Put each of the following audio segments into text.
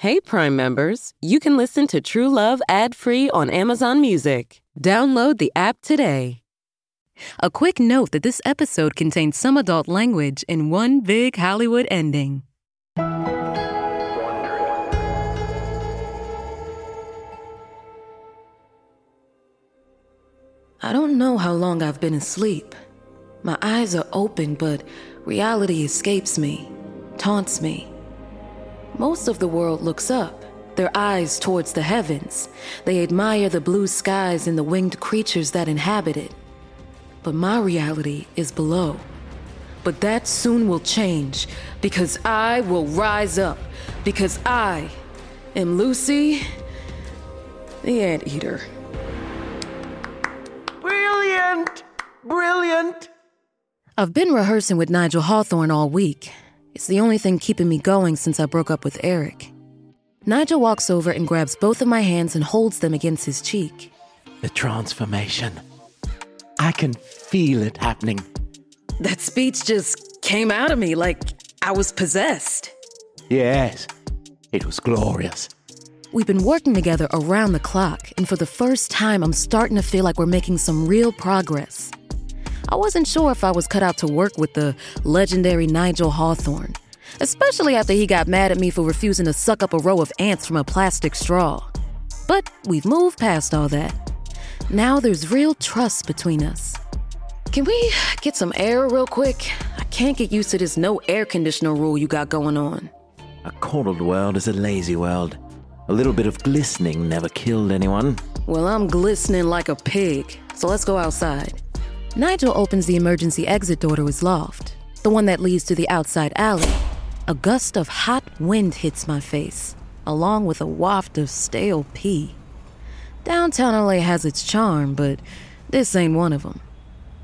Hey, Prime members, you can listen to True Love ad free on Amazon Music. Download the app today. A quick note that this episode contains some adult language in one big Hollywood ending. I don't know how long I've been asleep. My eyes are open, but reality escapes me, taunts me. Most of the world looks up, their eyes towards the heavens. They admire the blue skies and the winged creatures that inhabit it. But my reality is below. But that soon will change because I will rise up. Because I am Lucy, the anteater. Brilliant! Brilliant! I've been rehearsing with Nigel Hawthorne all week. It's the only thing keeping me going since I broke up with Erik. Nigel walks over and grabs both of my hands and holds them against his cheek. The transformation. I can feel it happening. That speech just came out of me like I was possessed. Yes, it was glorious. We've been working together around the clock, and for the first time, I'm starting to feel like we're making some real progress. I wasn't sure if I was cut out to work with the legendary Nigel Hawthorne, especially after he got mad at me for refusing to suck up a row of ants from a plastic straw. But we've moved past all that. Now there's real trust between us. Can we get some air real quick? I can't get used to this no air conditioner rule you got going on. A cold world is a lazy world. A little bit of glistening never killed anyone. Well, I'm glistening like a pig, so let's go outside. Nigel opens the emergency exit door to his loft, the one that leads to the outside alley. A gust of hot wind hits my face, along with a waft of stale pee. Downtown LA has its charm, but this ain't one of them.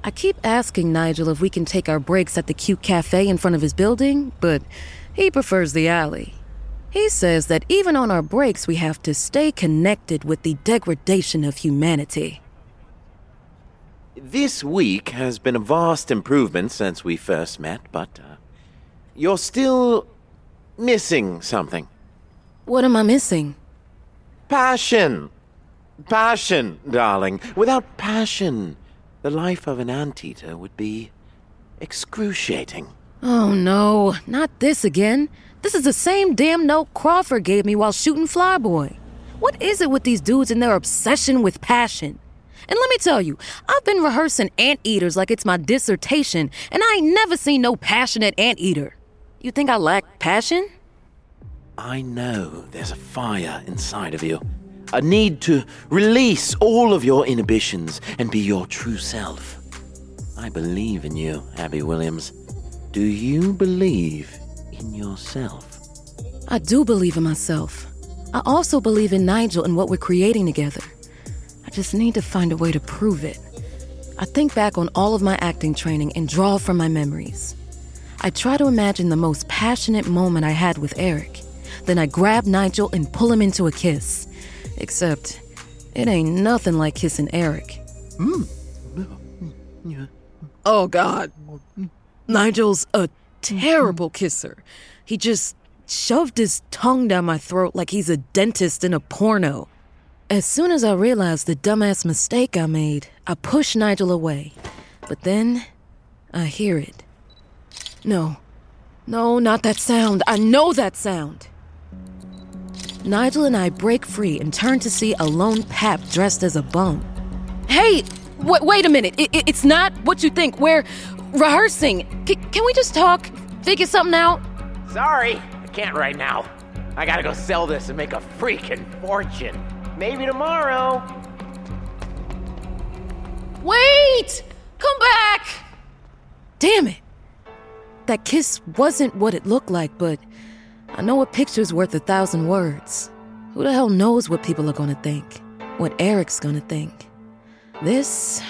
I keep asking Nigel if we can take our breaks at the cute cafe in front of his building, but he prefers the alley. He says that even on our breaks, we have to stay connected with the degradation of humanity. This week has been a vast improvement since we first met, but uh, you're still missing something. What am I missing? Passion. Passion, darling. Without passion, the life of an anteater would be excruciating. Oh no, not this again. This is the same damn note Crawford gave me while shooting Flyboy. What is it with these dudes and their obsession with passion? And let me tell you, I've been rehearsing anteaters like it's my dissertation, and I ain't never seen no passionate anteater. You think I lack passion? I know there's a fire inside of you. A need to release all of your inhibitions and be your true self. I believe in you, Abby Williams. Do you believe in yourself? I do believe in myself. I also believe in Nigel and what we're creating together. Just need to find a way to prove it. I think back on all of my acting training and draw from my memories. I try to imagine the most passionate moment I had with Erik. Then I grab Nigel and pull him into a kiss. Except, it ain't nothing like kissing Erik. Oh, God. Nigel's a terrible kisser. He just shoved his tongue down my throat like he's a dentist in a porno. As soon as I realized the dumbass mistake I made, I push Nigel away. But then, I hear it. No. No, not that sound. I know that sound. Nigel and I break free and turn to see a lone pap dressed as a bum. Hey, w- wait a minute. I- I- it's not what you think. We're rehearsing. C- can we just talk? Figure something out? Sorry, I can't right now. I gotta go sell this and make a freaking fortune. Maybe tomorrow. Wait! Come back! Damn it. That kiss wasn't what it looked like, but I know a picture's worth a thousand words. Who the hell knows what people are gonna think? What Erik's gonna think? This.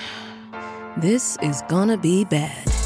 This is gonna be bad.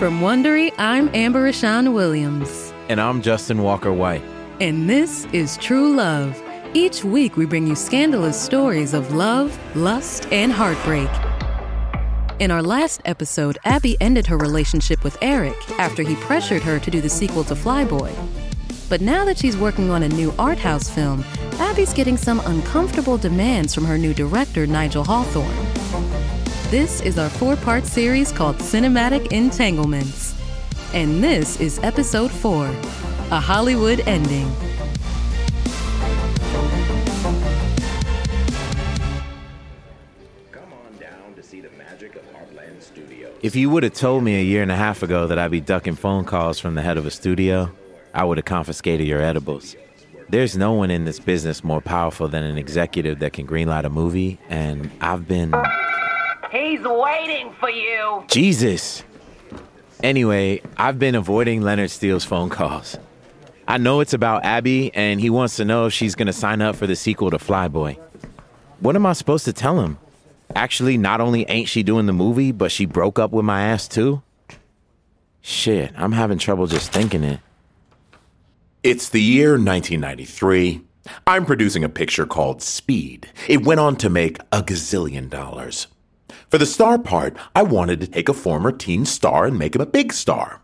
From Wondery, I'm Amber Rashawn Williams. And I'm Justin Walker White. And this is True Love. Each week, we bring you scandalous stories of love, lust, and heartbreak. In our last episode, Abby ended her relationship with Erik after he pressured her to do the sequel to Flyboy. But now that she's working on a new art house film, Abby's getting some uncomfortable demands from her new director, Nigel Hawthorne. This is our four part series called Cinematic Entanglements. And this is episode four A Hollywood Ending. Come on down to see the magic of Heartland Studios. If you would have told me a year and a half ago that I'd be ducking phone calls from the head of a studio, I would have confiscated your edibles. There's no one in this business more powerful than an executive that can greenlight a movie, and I've been. He's waiting for you. Jesus! Anyway, I've been avoiding Leonard Steele's phone calls. I know it's about Abby, and he wants to know if she's gonna sign up for the sequel to Flyboy. What am I supposed to tell him? Actually, not only ain't she doing the movie, but she broke up with my ass too? Shit, I'm having trouble just thinking it. It's the year 1993. I'm producing a picture called Speed. It went on to make a gazillion dollars. For the star part, I wanted to take a former teen star and make him a big star.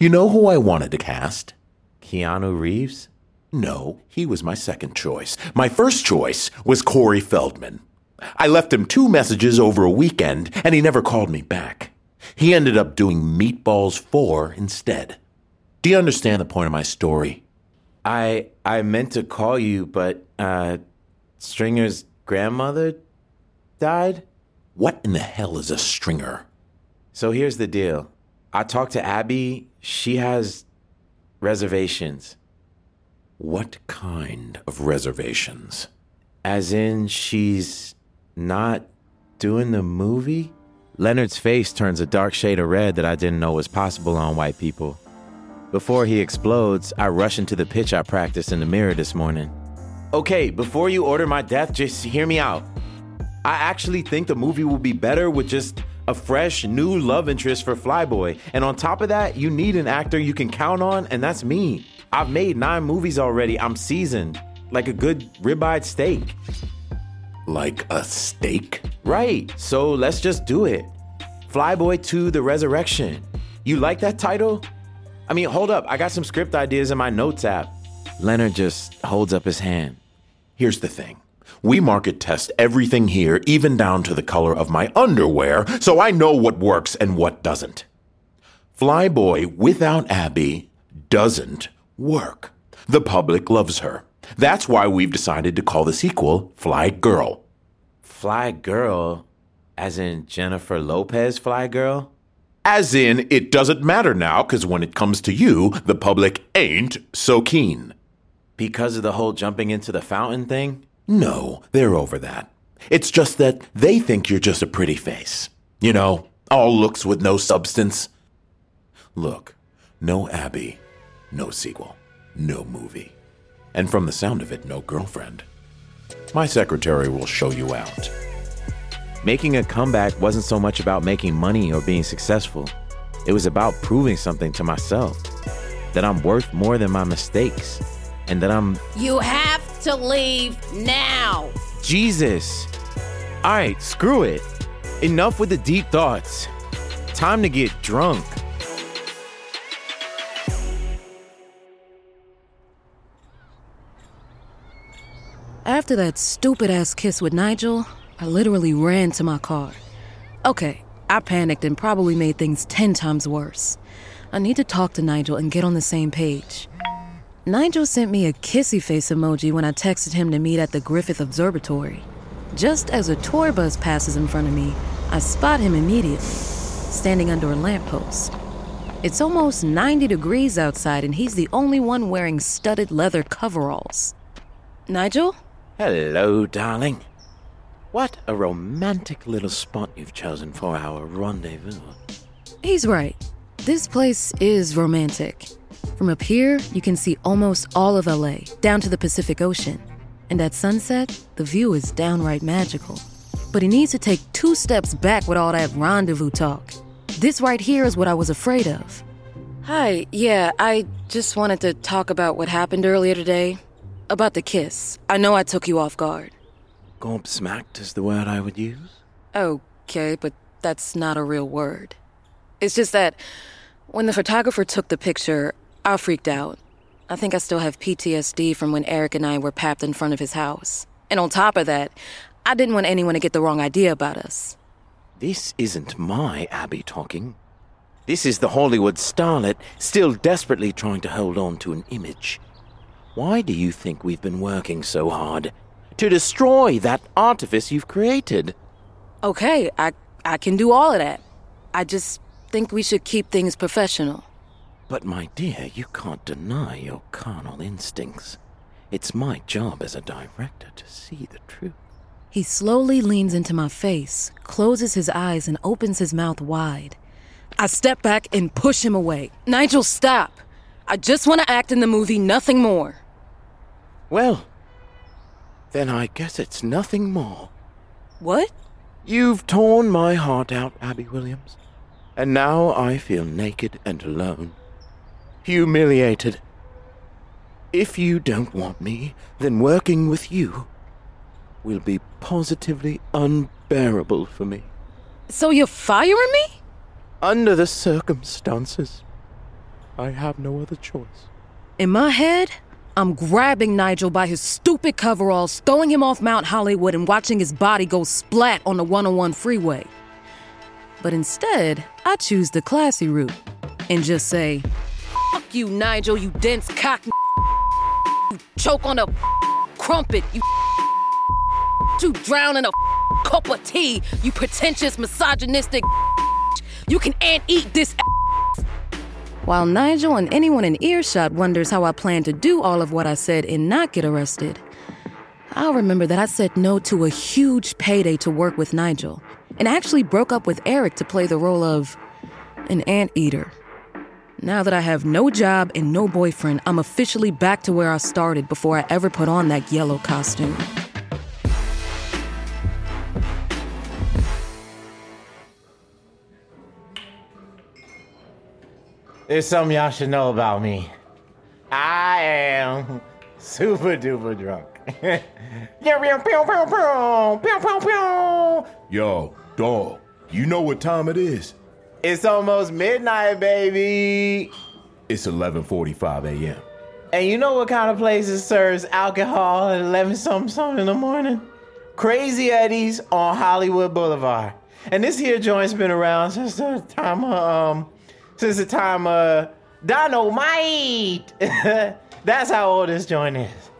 You know who I wanted to cast? Keanu Reeves? No, he was my second choice. My first choice was Corey Feldman. I left him two messages over a weekend and he never called me back. He ended up doing Meatballs 4 instead. Do you understand the point of my story? I I meant to call you, but uh Stringer's grandmother died? What in the hell is a stringer? So here's the deal. I talked to Abby. She has reservations. What kind of reservations? As in, she's not doing the movie? Leonard's face turns a dark shade of red that I didn't know was possible on white people. Before he explodes, I rush into the pitch I practiced in the mirror this morning. Okay, before you order my death, just hear me out. I actually think the movie will be better with just a fresh, new love interest for Flyboy. And on top of that, you need an actor you can count on, and that's me. I've made nine movies already. I'm seasoned, like a good ribeye steak. Like a steak? Right, so let's just do it. Flyboy 2 The Resurrection. You like that title? I mean, hold up, I got some script ideas in my notes app. Leonard just holds up his hand. Here's the thing. We market test everything here, even down to the color of my underwear, so I know what works and what doesn't. Flyboy without Abby doesn't work. The public loves her. That's why we've decided to call the sequel Fly Girl. Fly Girl? As in Jennifer Lopez Fly Girl? As in, it doesn't matter now, because when it comes to you, the public ain't so keen. Because of the whole jumping into the fountain thing? No, they're over that. It's just that they think you're just a pretty face. You know, all looks with no substance. Look, no Abby, no sequel, no movie. And from the sound of it, no girlfriend. My secretary will show you out. Making a comeback wasn't so much about making money or being successful. It was about proving something to myself that I'm worth more than my mistakes and that I'm. You have to leave now. Jesus. All right, screw it. Enough with the deep thoughts. Time to get drunk. After that stupid ass kiss with Nigel, I literally ran to my car. Okay, I panicked and probably made things 10 times worse. I need to talk to Nigel and get on the same page. Nigel sent me a kissy face emoji when I texted him to meet at the Griffith Observatory. Just as a tour bus passes in front of me, I spot him immediately, standing under a lamppost. It's almost 90 degrees outside, and he's the only one wearing studded leather coveralls. Nigel? Hello, darling. What a romantic little spot you've chosen for our rendezvous. He's right. This place is romantic. From up here, you can see almost all of LA, down to the Pacific Ocean. And at sunset, the view is downright magical. But he needs to take two steps back with all that rendezvous talk. This right here is what I was afraid of. Hi, yeah, I just wanted to talk about what happened earlier today. About the kiss. I know I took you off guard. Gobsmacked is the word I would use. Okay, but that's not a real word. It's just that when the photographer took the picture, I freaked out. I think I still have PTSD from when Erik and I were papped in front of his house. And on top of that, I didn't want anyone to get the wrong idea about us. This isn't my Abby talking. This is the Hollywood starlet still desperately trying to hold on to an image. Why do you think we've been working so hard? To destroy that artifice you've created. Okay, I, I can do all of that. I just think we should keep things professional. But, my dear, you can't deny your carnal instincts. It's my job as a director to see the truth. He slowly leans into my face, closes his eyes, and opens his mouth wide. I step back and push him away. Nigel, stop! I just want to act in the movie, nothing more. Well, then I guess it's nothing more. What? You've torn my heart out, Abby Williams. And now I feel naked and alone. Humiliated. If you don't want me, then working with you will be positively unbearable for me. So you're firing me? Under the circumstances, I have no other choice. In my head, I'm grabbing Nigel by his stupid coveralls, throwing him off Mount Hollywood, and watching his body go splat on the 101 freeway. But instead, I choose the classy route and just say, Fuck you, Nigel, you dense cock. You choke on a crumpet. You you drown in a cup of tea. You pretentious, misogynistic. You can and eat this. While Nigel and anyone in earshot wonders how I plan to do all of what I said and not get arrested, I'll remember that I said no to a huge payday to work with Nigel and actually broke up with Erik to play the role of an anteater. Now that I have no job and no boyfriend, I'm officially back to where I started before I ever put on that yellow costume. There's something y'all should know about me. I am super duper drunk. Yo, dog, you know what time it is? It's almost midnight, baby. It's 11:45 a.m. And you know what kind of places serves alcohol at 11 something something in the morning? Crazy Eddie's on Hollywood Boulevard. And this here joint's been around since the time of, um, since the time of Dynamite. That's how old this joint is.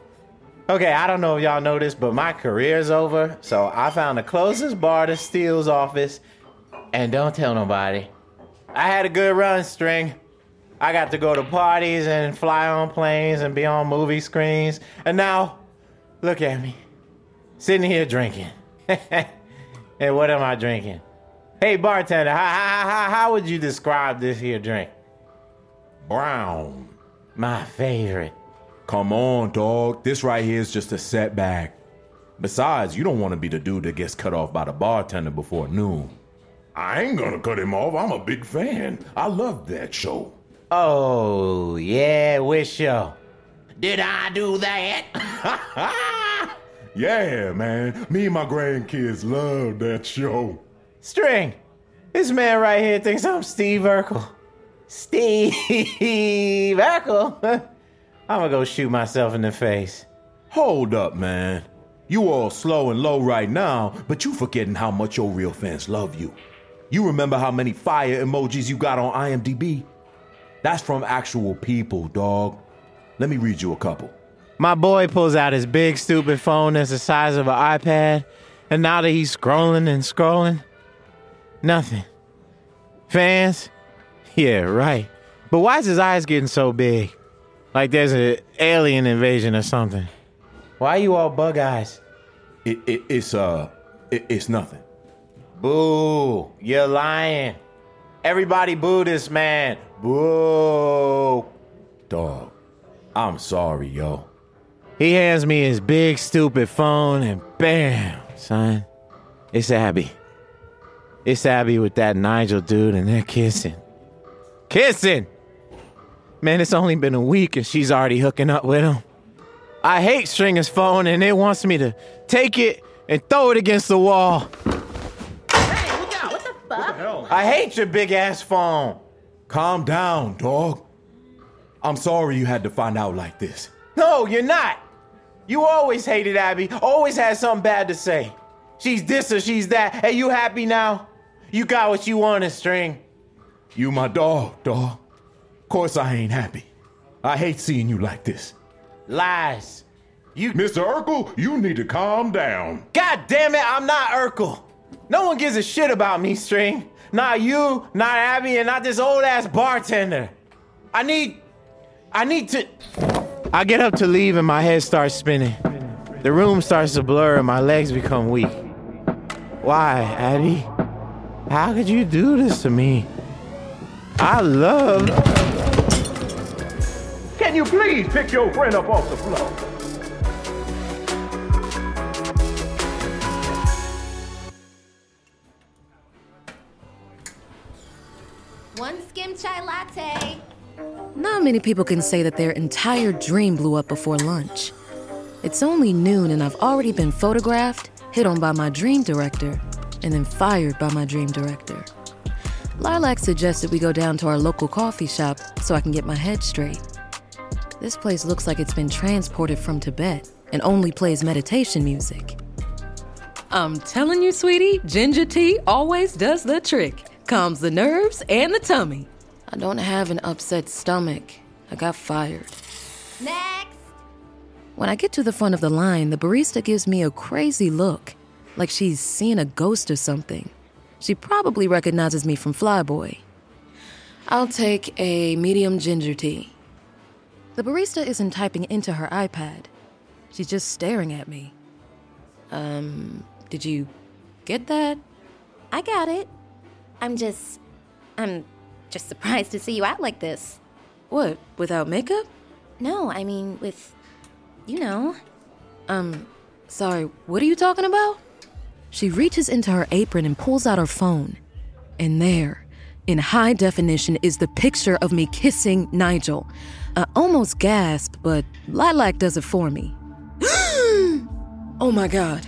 Okay, I don't know if y'all know this, but my career's over, so I found the closest bar to Steele's office, and don't tell nobody. I had a good run, String. I got to go to parties and fly on planes and be on movie screens, and now, look at me, sitting here drinking. and what am I drinking? Hey, bartender, how, how, how, how would you describe this here drink? Brown. My favorite. Come on, dog. This right here is just a setback. Besides, you don't want to be the dude that gets cut off by the bartender before noon. I ain't gonna cut him off. I'm a big fan. I love that show. Oh, yeah, which show? Did I do that? Yeah, man. Me and my grandkids love that show. String, this man right here thinks I'm Steve Urkel. Steve Urkel? I'm gonna go shoot myself in the face. Hold up, man. You all slow and low right now, but you forgetting how much your real fans love you. You remember how many fire emojis you got on IMDb? That's from actual people, dog. Let me read you a couple. My boy pulls out his big stupid phone that's the size of an iPad, and now that he's scrolling and scrolling, nothing. Fans? Yeah, right. But why is his eyes getting so big? Like there's an alien invasion or something. Why are you all bug eyes? It, it, it's, uh, it, it's nothing. Boo! You're lying. Everybody boo this man. Boo! Dog, I'm sorry, yo. He hands me his big stupid phone and bam, son. It's Abby. It's Abby with that Nigel dude and they're kissing. Kissing! Man, it's only been a week and she's already hooking up with him. I hate Stringer's phone and it wants me to take it and throw it against the wall. I hate your big ass phone. Calm down, dog. I'm sorry you had to find out like this. No, you're not. You always hated Abby, always had something bad to say. She's this or she's that. Hey, you happy now? You got what you wanted, String. You my dog, dog. Course I ain't happy. I hate seeing you like this. Lies. You. Mr. Urkel, you need to calm down. God damn it, I'm not Urkel. No one gives a shit about me, String. Not you, not Abby, and not this old ass bartender. I need. I need to. I get up to leave and my head starts spinning. The room starts to blur and my legs become weak. Why, Abby? How could you do this to me? I love. Can you please pick your friend up off the floor? One chai latte. Not many people can say that their entire dream blew up before lunch. It's only noon and I've already been photographed, hit on by my dream director, and then fired by my dream director. Lilac suggested we go down to our local coffee shop so I can get my head straight. This place looks like it's been transported from Tibet and only plays meditation music. I'm telling you, sweetie, ginger tea always does the trick. Calms the nerves and the tummy. I don't have an upset stomach. I got fired. Next. When I get to the front of the line, the barista gives me a crazy look, like she's seen a ghost or something. She probably recognizes me from Flyboy. I'll take a medium ginger tea. The barista isn't typing into her iPad. She's just staring at me. Um, did you get that? I got it. I'm just. I'm just surprised to see you out like this. What, without makeup? No, I mean, with. You know. Um, sorry, what are you talking about? She reaches into her apron and pulls out her phone. And there, in high definition, is the picture of me kissing Nigel. I almost gasp, but Lilac does it for me. oh my god.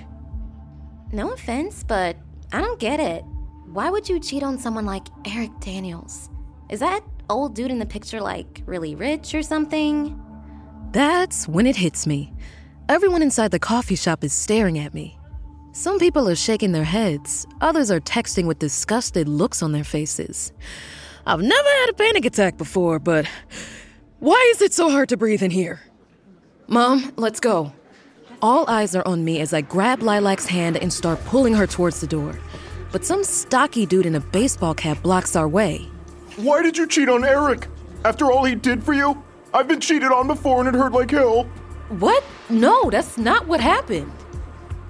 No offense, but I don't get it. Why would you cheat on someone like Erik Daniels? Is that old dude in the picture like really rich or something? That's when it hits me. Everyone inside the coffee shop is staring at me. Some people are shaking their heads, others are texting with disgusted looks on their faces. I've never had a panic attack before, but why is it so hard to breathe in here? Mom, let's go. All eyes are on me as I grab Lilac's hand and start pulling her towards the door. But some stocky dude in a baseball cap blocks our way. Why did you cheat on Erik? After all he did for you? I've been cheated on before and it hurt like hell. What? No, that's not what happened.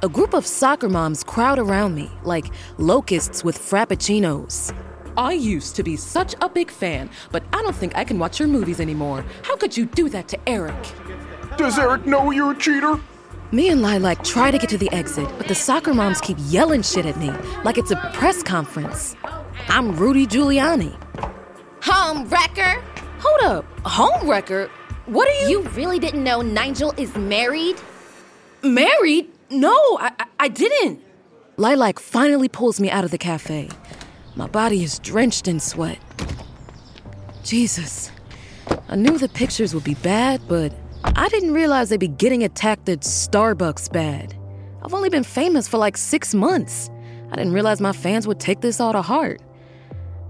A group of soccer moms crowd around me like locusts with frappuccinos. I used to be such a big fan, but I don't think I can watch your movies anymore. How could you do that to Erik? Does Erik know you're a cheater? Me and Lilac try to get to the exit, but the soccer moms keep yelling shit at me like it's a press conference. I'm Rudy Giuliani. Home wrecker! Hold up, home wrecker? What are you? You really didn't know Nigel is married? married? No, I, I, I didn't. Lilac finally pulls me out of the cafe. My body is drenched in sweat. Jesus. I knew the pictures would be bad, but I didn't realize they'd be getting attacked at Starbucks bad. I've only been famous for like six months. I didn't realize my fans would take this all to heart.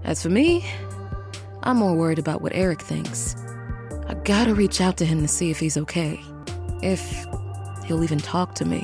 As for me, I'm more worried about what Erik thinks. I gotta reach out to him to see if he's okay. If he'll even talk to me.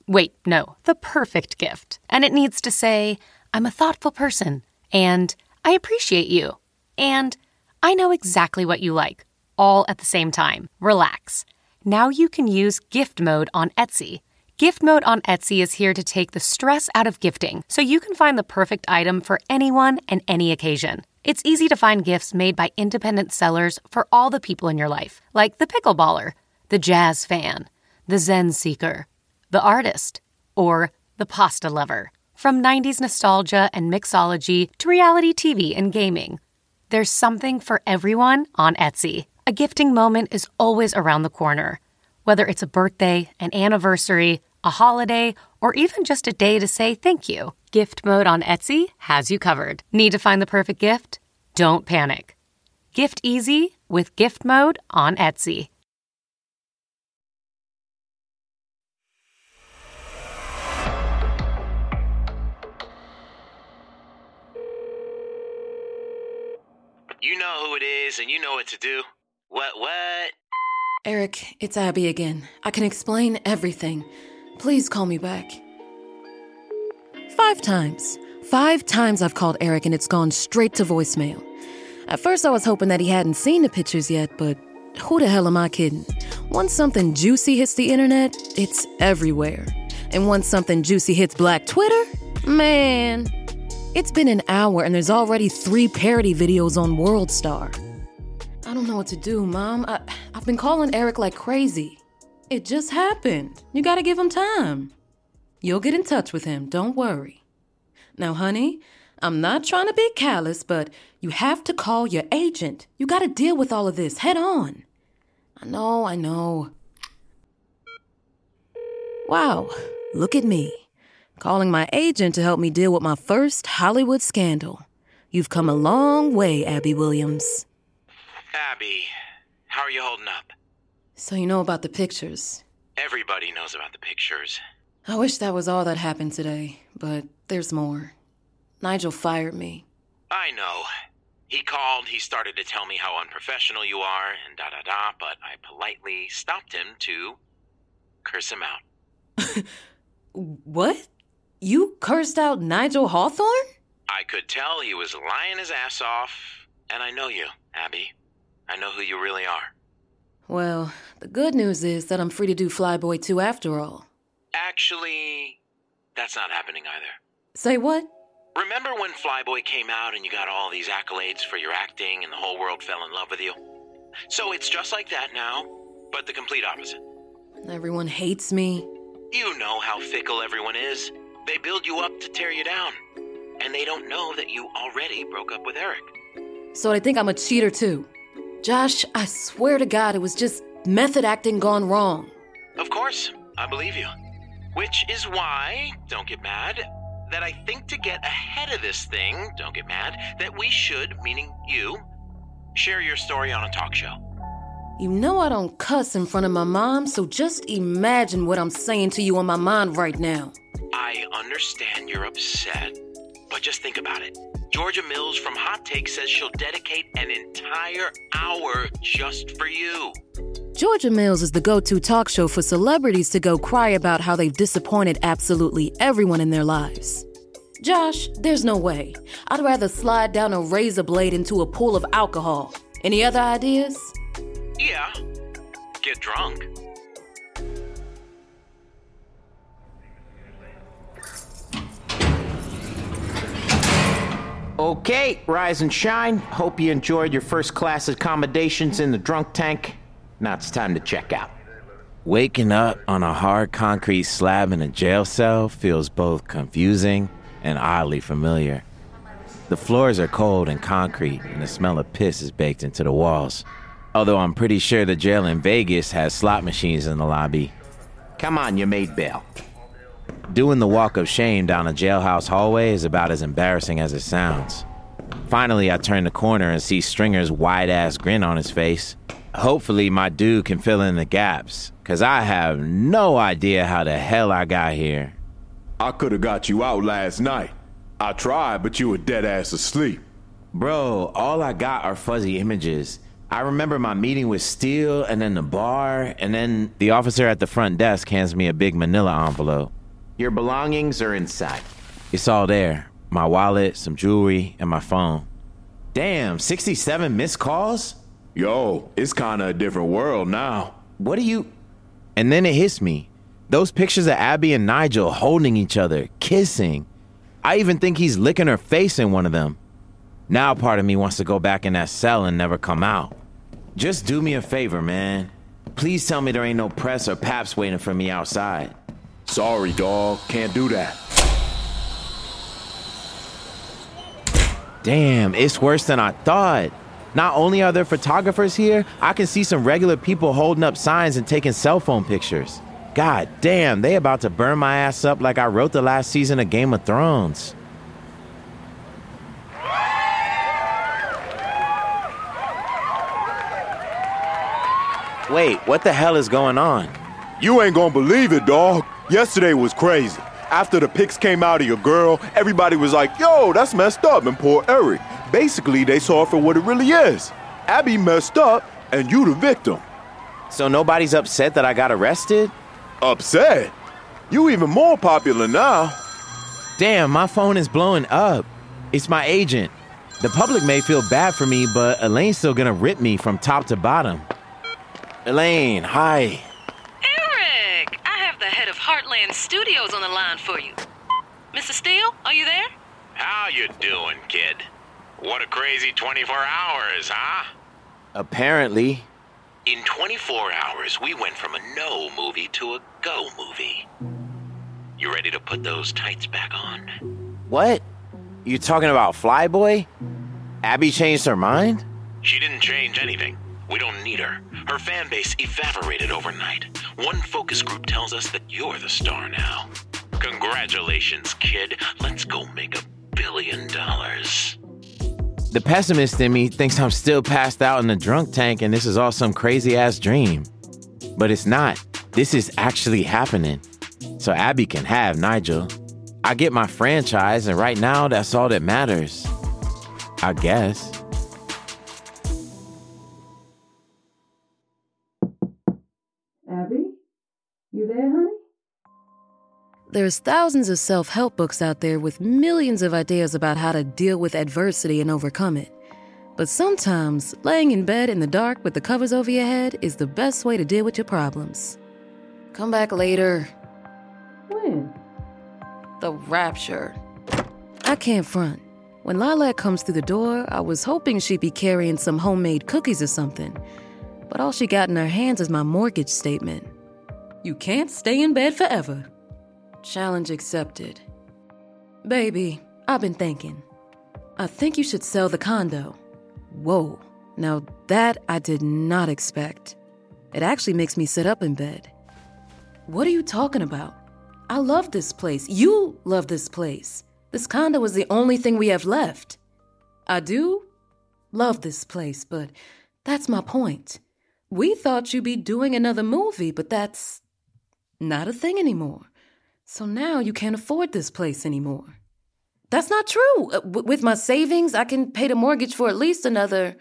Wait, no, the perfect gift. And it needs to say, I'm a thoughtful person, and I appreciate you, and I know exactly what you like, all at the same time. Relax. Now you can use gift mode on Etsy. Gift mode on Etsy is here to take the stress out of gifting so you can find the perfect item for anyone and any occasion. It's easy to find gifts made by independent sellers for all the people in your life, like the pickleballer, the jazz fan, the Zen seeker, the artist, or the pasta lover. From 90s nostalgia and mixology to reality TV and gaming, there's something for everyone on Etsy. A gifting moment is always around the corner. Whether it's a birthday, an anniversary, a holiday, or even just a day to say thank you, Gift Mode on Etsy has you covered. Need to find the perfect gift? Don't panic. Gift easy with Gift Mode on Etsy. You know who it is and you know what to do. What, what? Erik, it's Abby again. I can explain everything. Please call me back. Five times. Five times I've called Erik and it's gone straight to voicemail. At first, I was hoping that he hadn't seen the pictures yet, but who the hell am I kidding? Once something juicy hits the internet, it's everywhere. And once something juicy hits Black Twitter, man, it's been an hour and there's already three parody videos on WorldStar. I don't know what to do, Mom. I, I've been calling Erik like crazy. It just happened. You gotta give him time. You'll get in touch with him, don't worry. Now, honey, I'm not trying to be callous, but you have to call your agent. You gotta deal with all of this head on. I know, I know. Wow, look at me. Calling my agent to help me deal with my first Hollywood scandal. You've come a long way, Abby Williams. Abby, how are you holding up? So you know about the pictures. Everybody knows about the pictures. I wish that was all that happened today, but there's more. Nigel fired me. I know. He called, he started to tell me how unprofessional you are, and da da da, but I politely stopped him to curse him out. What? You cursed out Nigel Hawthorne? I could tell he was lying his ass off, and I know you, Abby. I know who you really are. Well, the good news is that I'm free to do Flyboy 2 after all. Actually, that's not happening either. Say what? Remember when Flyboy came out and you got all these accolades for your acting and the whole world fell in love with you? So it's just like that now, but the complete opposite. Everyone hates me. You know how fickle everyone is. They build you up to tear you down. And they don't know that you already broke up with Erik. So they think I'm a cheater too. Josh, I swear to God, it was just method acting gone wrong. Of course, I believe you. Which is why, don't get mad, that I think to get ahead of this thing, don't get mad, that we should, meaning you, share your story on a talk show. You know I don't cuss in front of my mom, so just imagine what I'm saying to you on my mind right now. I understand you're upset, But just think about it. Georgia Mills from Hot Take says she'll dedicate an entire hour just for you. Georgia Mills is the go to talk show for celebrities to go cry about how they've disappointed absolutely everyone in their lives. Josh, there's no way. I'd rather slide down a razor blade into a pool of alcohol. Any other ideas? Yeah. Get drunk. Okay, rise and shine. Hope you enjoyed your first class accommodations in the drunk tank. Now it's time to check out. Waking up on a hard concrete slab in a jail cell feels both confusing and oddly familiar. The floors are cold and concrete, and the smell of piss is baked into the walls. Although I'm pretty sure the jail in Vegas has slot machines in the lobby. Come on, you made bail. Doing the walk of shame down a jailhouse hallway is about as embarrassing as it sounds. Finally, I turn the corner and see Stringer's wide ass grin on his face. Hopefully, my dude can fill in the gaps, cause I have no idea how the hell I got here. I could have got you out last night. I tried, but you were dead ass asleep. Bro, all I got are fuzzy images. I remember my meeting with Steele and then the bar, and then the officer at the front desk hands me a big manila envelope. Your belongings are inside. It's all there my wallet, some jewelry, and my phone. Damn, 67 missed calls? Yo, it's kinda a different world now. What do you. And then it hits me. Those pictures of Abby and Nigel holding each other, kissing. I even think he's licking her face in one of them. Now part of me wants to go back in that cell and never come out. Just do me a favor, man. Please tell me there ain't no press or paps waiting for me outside. Sorry, dog. Can't do that. Damn, it's worse than I thought. Not only are there photographers here, I can see some regular people holding up signs and taking cell phone pictures. God damn, they about to burn my ass up like I wrote the last season of Game of Thrones. Wait, what the hell is going on? You ain't gonna believe it, dog. Yesterday was crazy. After the pics came out of your girl, everybody was like, yo, that's messed up, and poor Erik. Basically, they saw it for what it really is. Abby messed up, and you the victim. So nobody's upset that I got arrested? Upset? You even more popular now. Damn, my phone is blowing up. It's my agent. The public may feel bad for me, but Elaine's still gonna rip me from top to bottom. Elaine, hi. Erik! I have the head of Heartland Studios on the line for you. Mr. Steele, are you there? How you doing, kid? What a crazy 24 hours, huh? Apparently. In 24 hours, we went from a no movie to a go movie. You ready to put those tights back on? What? You talking about Flyboy? Abby changed her mind? She didn't change anything. We don't need her. Her fan base evaporated overnight. One focus group tells us that you're the star now. Congratulations, kid. Let's go make a billion dollars. The pessimist in me thinks I'm still passed out in the drunk tank and this is all some crazy ass dream. But it's not. This is actually happening. So Abby can have Nigel. I get my franchise, and right now, that's all that matters. I guess. There's thousands of self help books out there with millions of ideas about how to deal with adversity and overcome it. But sometimes, laying in bed in the dark with the covers over your head is the best way to deal with your problems. Come back later. When? The rapture. I can't front. When Lilac comes through the door, I was hoping she'd be carrying some homemade cookies or something. But all she got in her hands is my mortgage statement. You can't stay in bed forever. Challenge accepted. Baby, I've been thinking. I think you should sell the condo. Whoa, now that I did not expect. It actually makes me sit up in bed. What are you talking about? I love this place. You love this place. This condo is the only thing we have left. I do love this place, but that's my point. We thought you'd be doing another movie, but that's not a thing anymore. So now you can't afford this place anymore. That's not true. Uh, with my savings, I can pay the mortgage for at least another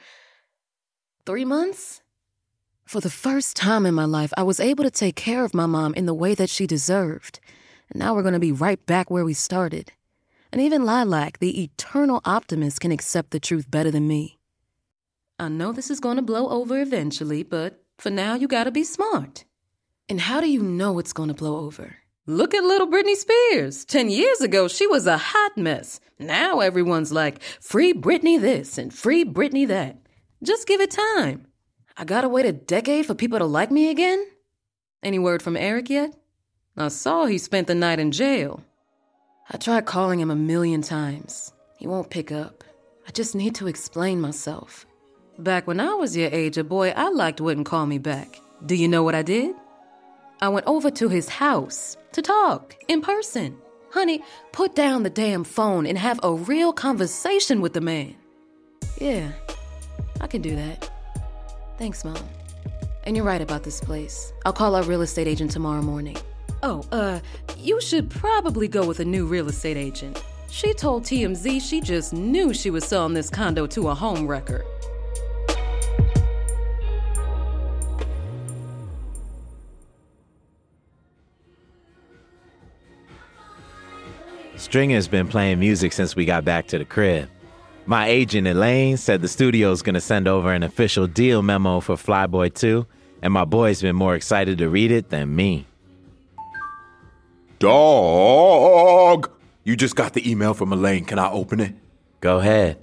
three months. For the first time in my life, I was able to take care of my mom in the way that she deserved. And now we're going to be right back where we started. And even Lilac, the eternal optimist, can accept the truth better than me. I know this is going to blow over eventually, but for now, you gotta be smart. And how do you know it's going to blow over? Look at little Britney Spears. Ten years ago, she was a hot mess. Now everyone's like, free Britney this and free Britney that. Just give it time. I gotta wait a decade for people to like me again? Any word from Erik yet? I saw he spent the night in jail. I tried calling him a million times. He won't pick up. I just need to explain myself. Back when I was your age, a boy I liked wouldn't call me back. Do you know what I did? I went over to his house to talk in person. Honey, put down the damn phone and have a real conversation with the man. Yeah, I can do that. Thanks, Mom. And you're right about this place. I'll call our real estate agent tomorrow morning. Oh, uh, you should probably go with a new real estate agent. She told TMZ she just knew she was selling this condo to a home Stringer's been playing music since we got back to the crib. My agent Elaine said the studio's gonna send over an official deal memo for Flyboy 2, and my boy's been more excited to read it than me. Dog! You just got the email from Elaine. Can I open it? Go ahead.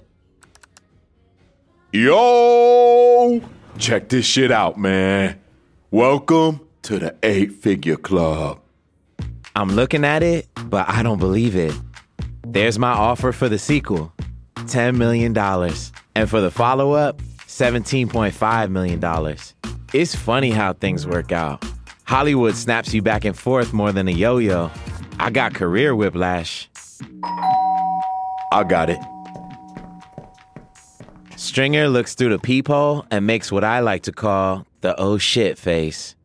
Yo! Check this shit out, man. Welcome to the eight figure club. I'm looking at it, but I don't believe it. There's my offer for the sequel $10 million. And for the follow up, $17.5 million. It's funny how things work out. Hollywood snaps you back and forth more than a yo yo. I got career whiplash. I got it. Stringer looks through the peephole and makes what I like to call the oh shit face.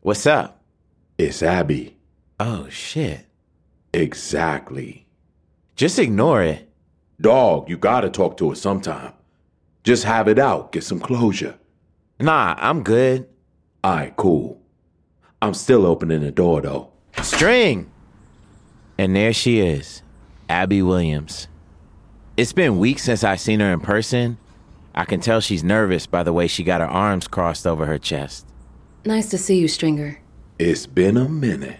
What's up? It's Abby. Oh shit. Exactly. Just ignore it. Dog, you gotta talk to her sometime. Just have it out, get some closure. Nah, I'm good. Alright, cool. I'm still opening the door though. String! And there she is, Abby Williams. It's been weeks since I've seen her in person. I can tell she's nervous by the way she got her arms crossed over her chest. Nice to see you, Stringer. It's been a minute.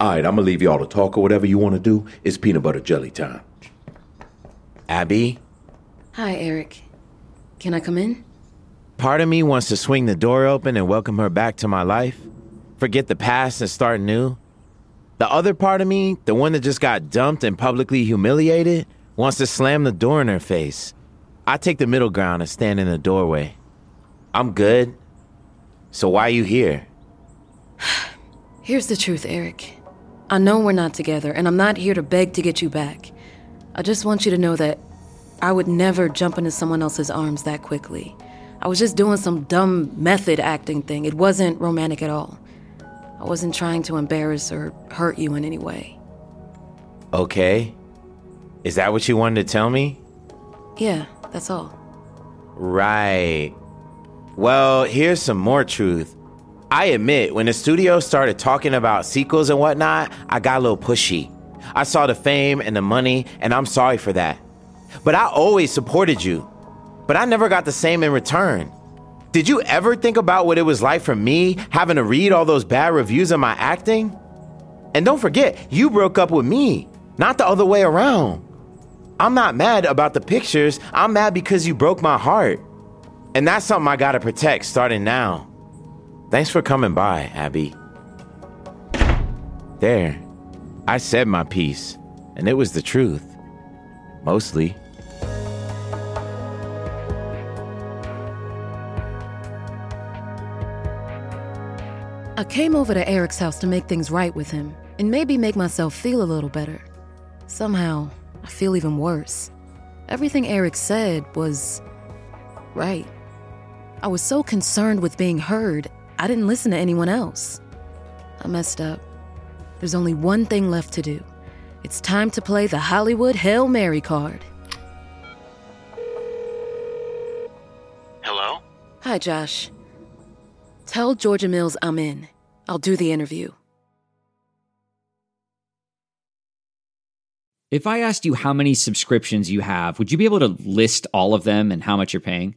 Alright, I'm gonna leave y'all to talk or whatever you wanna do. It's peanut butter jelly time. Abby? Hi, Erik. Can I come in? Part of me wants to swing the door open and welcome her back to my life, forget the past and start new. The other part of me, the one that just got dumped and publicly humiliated, wants to slam the door in her face. I take the middle ground and stand in the doorway. I'm good. So why are you here? Here's the truth, Erik. I know we're not together, and I'm not here to beg to get you back. I just want you to know that I would never jump into someone else's arms that quickly. I was just doing some dumb method acting thing. It wasn't romantic at all. I wasn't trying to embarrass or hurt you in any way. Okay. Is that what you wanted to tell me? Yeah, that's all. Right. Well, here's some more truth. I admit, when the studio started talking about sequels and whatnot, I got a little pushy. I saw the fame and the money, and I'm sorry for that. But I always supported you. But I never got the same in return. Did you ever think about what it was like for me having to read all those bad reviews of my acting? And don't forget, you broke up with me, not the other way around. I'm not mad about the pictures, I'm mad because you broke my heart. And that's something I gotta protect starting now. Thanks for coming by, Abby. There. I said my piece, and it was the truth. Mostly. I came over to Erik's house to make things right with him and maybe make myself feel a little better. Somehow, I feel even worse. Everything Erik said was right. I was so concerned with being heard, I didn't listen to anyone else. I messed up. There's only one thing left to do It's time to play the Hollywood Hail Mary card. Hello? Hi, Josh. Tell Georgia Mills I'm in. I'll do the interview. If I asked you how many subscriptions you have, would you be able to list all of them and how much you're paying?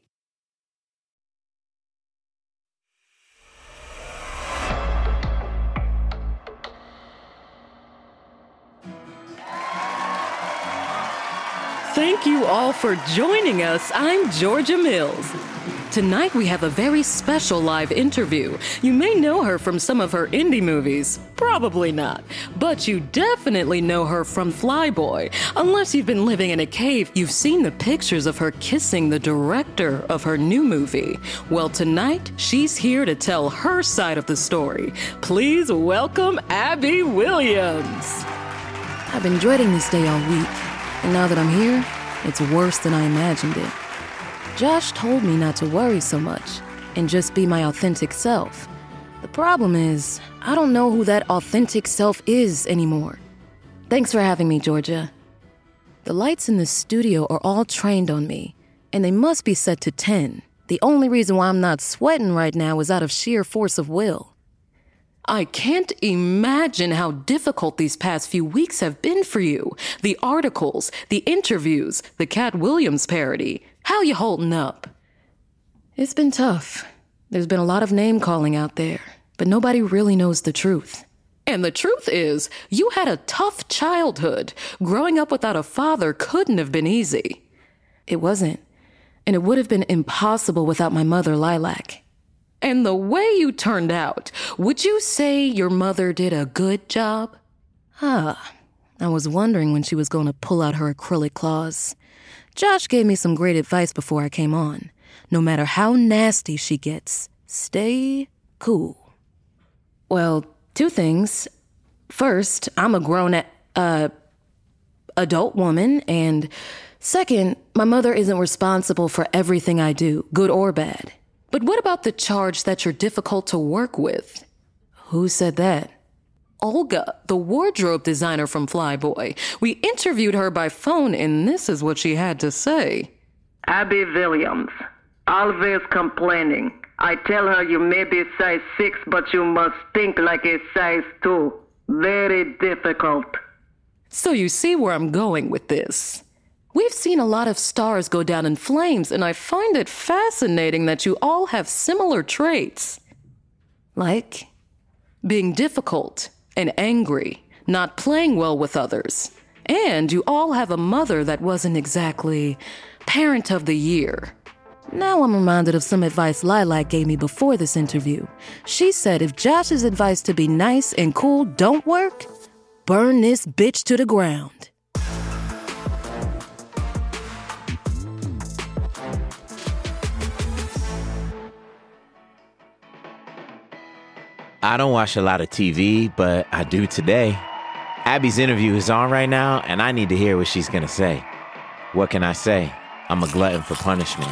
Thank you all for joining us. I'm Georgia Mills. Tonight we have a very special live interview. You may know her from some of her indie movies. Probably not. But you definitely know her from Flyboy. Unless you've been living in a cave, you've seen the pictures of her kissing the director of her new movie. Well, tonight she's here to tell her side of the story. Please welcome Abby Williams. I've been dreading this day all week, and now that I'm here, it's worse than I imagined it. Josh told me not to worry so much and just be my authentic self. The problem is, I don't know who that authentic self is anymore. Thanks for having me, Georgia. The lights in the studio are all trained on me, and they must be set to 10. The only reason why I'm not sweating right now is out of sheer force of will. I can't imagine how difficult these past few weeks have been for you. The articles, the interviews, the Katt Williams parody. How you holding up? It's been tough. There's been a lot of name calling out there, but nobody really knows the truth. And the truth is, you had a tough childhood. Growing up without a father couldn't have been easy. It wasn't. And it would have been impossible without my mother, Lilac. And the way you turned out, would you say your mother did a good job? Ah, I was wondering when she was going to pull out her acrylic claws. Josh gave me some great advice before I came on. No matter how nasty she gets, stay cool. Well, two things. First, I'm a grown uh adult woman and second, my mother isn't responsible for everything I do, good or bad. But what about the charge that you're difficult to work with? Who said that? Olga, the wardrobe designer from Flyboy. We interviewed her by phone, and this is what she had to say. Abby Williams, always complaining. I tell her you may be size 6, but you must think like a size 2. Very difficult. So you see where I'm going with this. We've seen a lot of stars go down in flames, and I find it fascinating that you all have similar traits. Like being difficult and angry, not playing well with others. And you all have a mother that wasn't exactly parent of the year. Now I'm reminded of some advice Lilac gave me before this interview. She said if Josh's advice to be nice and cool don't work, burn this bitch to the ground. I don't watch a lot of TV, but I do today. Abby's interview is on right now, and I need to hear what she's gonna say. What can I say? I'm a glutton for punishment.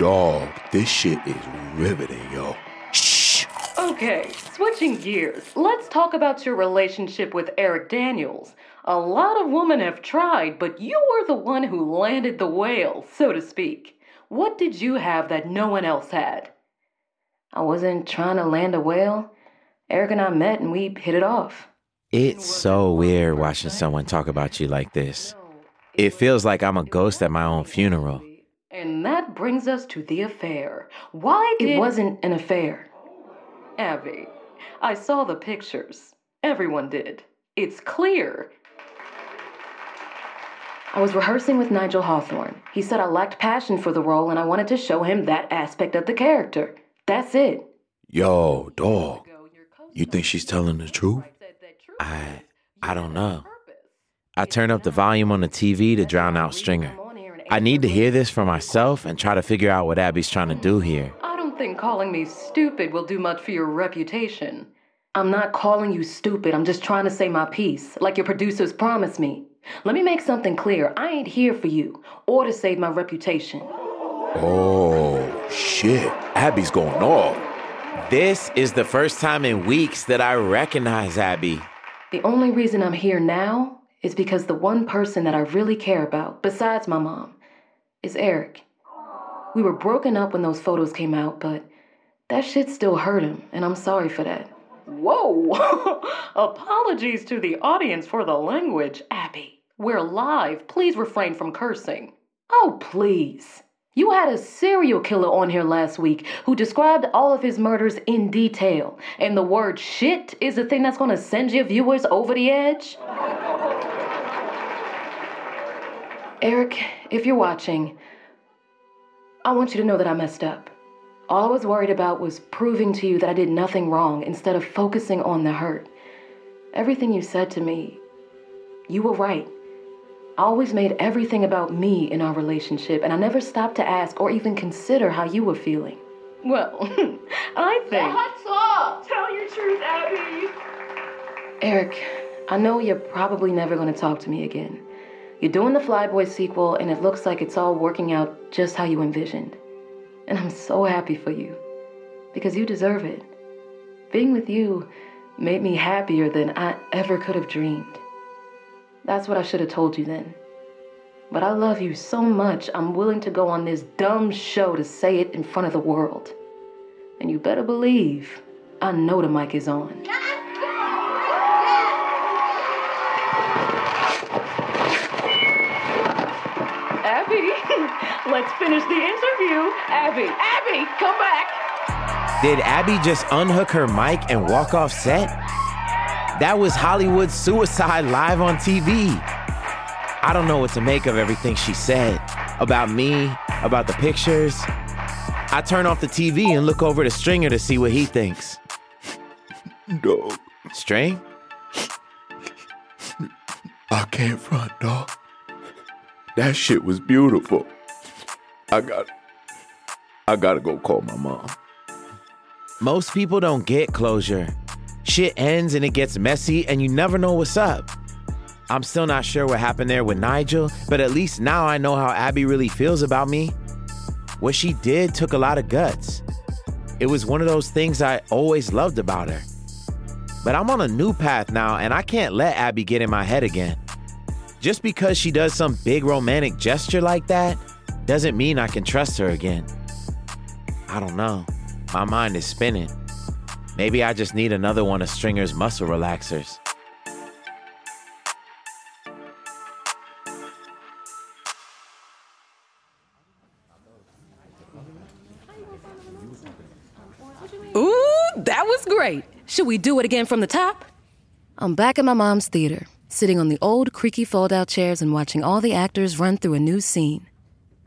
Dog, this shit is riveting, yo. Shh. Okay, switching gears. Let's talk about your relationship with Erik Daniels. A lot of women have tried, but you were the one who landed the whale, so to speak. What did you have that no one else had? I wasn't trying to land a whale. Erik and I met and we hit it off. It's so weird watching someone talk about you like this. It feels like I'm a ghost at my own funeral. And that brings us to the affair. Why did. It wasn't an affair. Abby, I saw the pictures. Everyone did. It's clear. I was rehearsing with Nigel Hawthorne. He said I lacked passion for the role and I wanted to show him that aspect of the character. That's it. Yo, dog. You think she's telling the truth? I I don't know. I turn up the volume on the TV to drown out Stringer. I need to hear this for myself and try to figure out what Abby's trying to do here. I don't think calling me stupid will do much for your reputation. I'm not calling you stupid, I'm just trying to say my piece, like your producers promised me. Let me make something clear I ain't here for you or to save my reputation. Oh, shit. Abby's going off. This is the first time in weeks that I recognize Abby. The only reason I'm here now is because the one person that I really care about, besides my mom, is Erik. We were broken up when those photos came out, but that shit still hurt him, and I'm sorry for that. Whoa! Apologies to the audience for the language, Abby. We're live. Please refrain from cursing. Oh, please. You had a serial killer on here last week who described all of his murders in detail, and the word shit is the thing that's gonna send your viewers over the edge? Erik, if you're watching, I want you to know that I messed up. All I was worried about was proving to you that I did nothing wrong instead of focusing on the hurt. Everything you said to me, you were right. I always made everything about me in our relationship, and I never stopped to ask or even consider how you were feeling. Well, I think. What's up? Tell your truth, Abby. Erik, I know you're probably never going to talk to me again. You're doing the Flyboy sequel, and it looks like it's all working out just how you envisioned. And I'm so happy for you because you deserve it. Being with you made me happier than I ever could have dreamed. That's what I should have told you then. But I love you so much, I'm willing to go on this dumb show to say it in front of the world. And you better believe I know the mic is on. Abby, let's finish the interview. Abby, Abby, come back. Did Abby just unhook her mic and walk off set? That was Hollywood suicide live on TV. I don't know what to make of everything she said about me, about the pictures. I turn off the TV and look over to Stringer to see what he thinks. Dog. String? I can't front, dog. That shit was beautiful. I got I gotta go call my mom. Most people don't get closure. Shit ends and it gets messy and you never know what's up. I'm still not sure what happened there with Nigel, but at least now I know how Abby really feels about me. What she did took a lot of guts. It was one of those things I always loved about her. But I'm on a new path now and I can't let Abby get in my head again. Just because she does some big romantic gesture like that doesn't mean I can trust her again. I don't know. My mind is spinning. Maybe I just need another one of Stringer's muscle relaxers. Ooh, that was great. Should we do it again from the top? I'm back at my mom's theater, sitting on the old creaky fold out chairs and watching all the actors run through a new scene.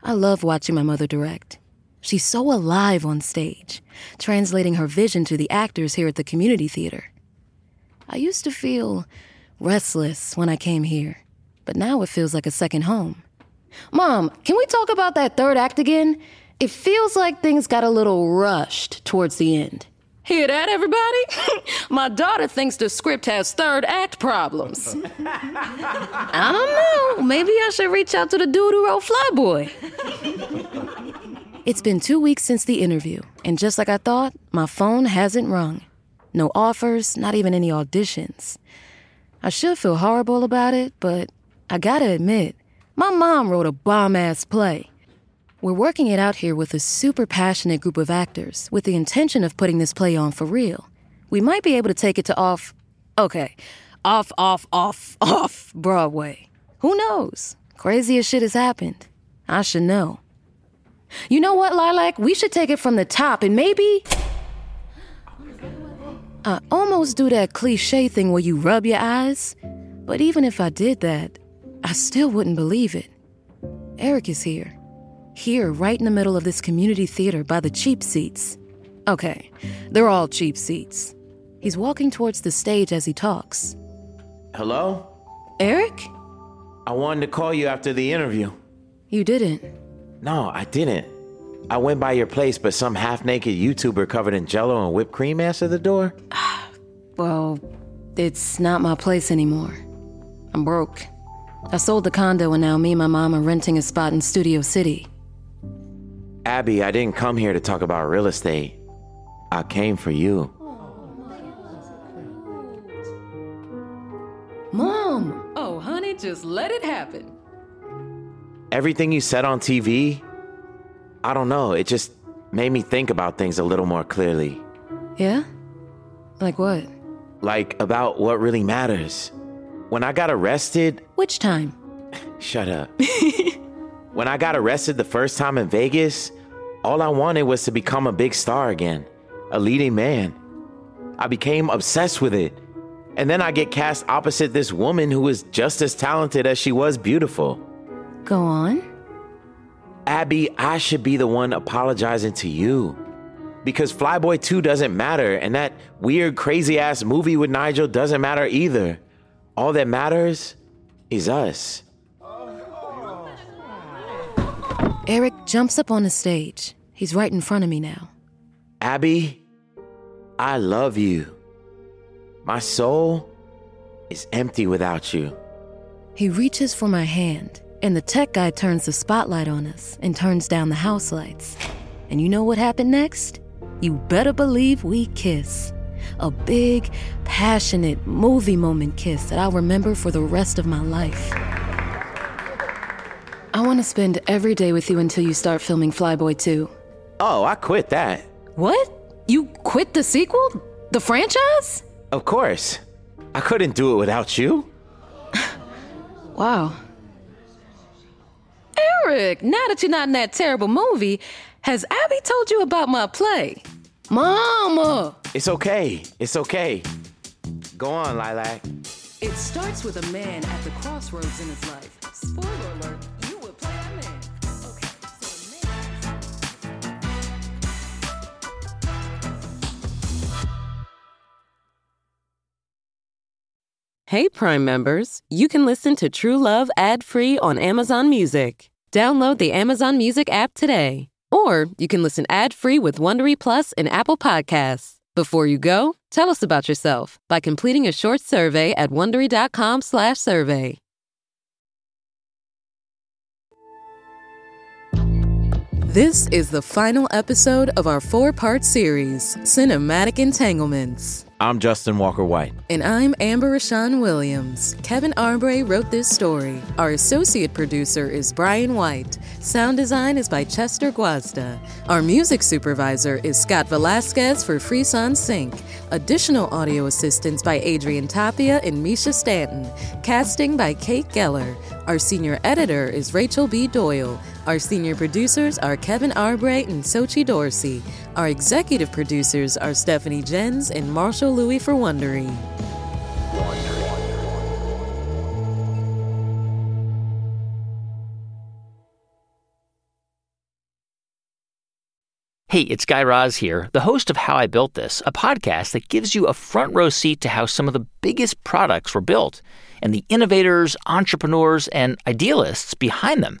I love watching my mother direct. She's so alive on stage, translating her vision to the actors here at the community theater. I used to feel restless when I came here, but now it feels like a second home. Mom, can we talk about that third act again? It feels like things got a little rushed towards the end. Hear that, everybody? My daughter thinks the script has third act problems. I don't know. Maybe I should reach out to the dude who wrote Flyboy. It's been two weeks since the interview, and just like I thought, my phone hasn't rung. No offers, not even any auditions. I should feel horrible about it, but I gotta admit, my mom wrote a bomb ass play. We're working it out here with a super passionate group of actors with the intention of putting this play on for real. We might be able to take it to off, okay, off, off, off, off Broadway. Who knows? Craziest shit has happened. I should know. You know what, Lilac? We should take it from the top and maybe. I almost do that cliche thing where you rub your eyes, but even if I did that, I still wouldn't believe it. Erik is here. Here, right in the middle of this community theater by the cheap seats. Okay, they're all cheap seats. He's walking towards the stage as he talks. Hello? Erik? I wanted to call you after the interview. You didn't. No, I didn't. I went by your place, but some half naked YouTuber covered in jello and whipped cream answered the door. Well, it's not my place anymore. I'm broke. I sold the condo and now me and my mom are renting a spot in Studio City. Abby, I didn't come here to talk about real estate. I came for you. Mom! Oh, honey, just let it happen. Everything you said on TV, I don't know, it just made me think about things a little more clearly. Yeah? Like what? Like about what really matters. When I got arrested, Which time? shut up. when I got arrested the first time in Vegas, all I wanted was to become a big star again, a leading man. I became obsessed with it. And then I get cast opposite this woman who is just as talented as she was beautiful. Go on. Abby, I should be the one apologizing to you. Because Flyboy 2 doesn't matter, and that weird, crazy ass movie with Nigel doesn't matter either. All that matters is us. Erik jumps up on the stage. He's right in front of me now. Abby, I love you. My soul is empty without you. He reaches for my hand, and the tech guy turns the spotlight on us and turns down the house lights. And you know what happened next? You better believe we kiss. A big, passionate, movie moment kiss that I'll remember for the rest of my life. I want to spend every day with you until you start filming Flyboy 2. Oh, I quit that. What? You quit the sequel? The franchise? Of course. I couldn't do it without you. Wow. Erik, now that you're not in that terrible movie, has Abby told you about my play? Mama! It's okay. It's okay. Go on, Lilac. It starts with a man at the crossroads in his life. Spoiler alert, Hey, Prime members, you can listen to True Love ad free on Amazon Music. Download the Amazon Music app today. Or you can listen ad free with Wondery Plus and Apple Podcasts. Before you go, tell us about yourself by completing a short survey at wondery.com/slash survey. This is the final episode of our four part series, Cinematic Entanglements. I'm Justin Walker White. And I'm Amber Rashawn Williams. Kevin Arbray wrote this story. Our associate producer is Brian White. Sound design is by Chester Guazda. Our music supervisor is Scott Velasquez for Freeson Sync. Additional audio assistance by Adrian Tapia and Misha Stanton. Casting by Kate Geller. Our senior editor is Rachel B. Doyle. Our senior producers are Kevin Arbray and Sochi Dorsey. Our executive producers are Stephanie Jens and Marshall Lewy for Wondery. Hey, it's Guy Raz here, the host of How I Built This, a podcast that gives you a front row seat to how some of the biggest products were built and the innovators, entrepreneurs, and idealists behind them.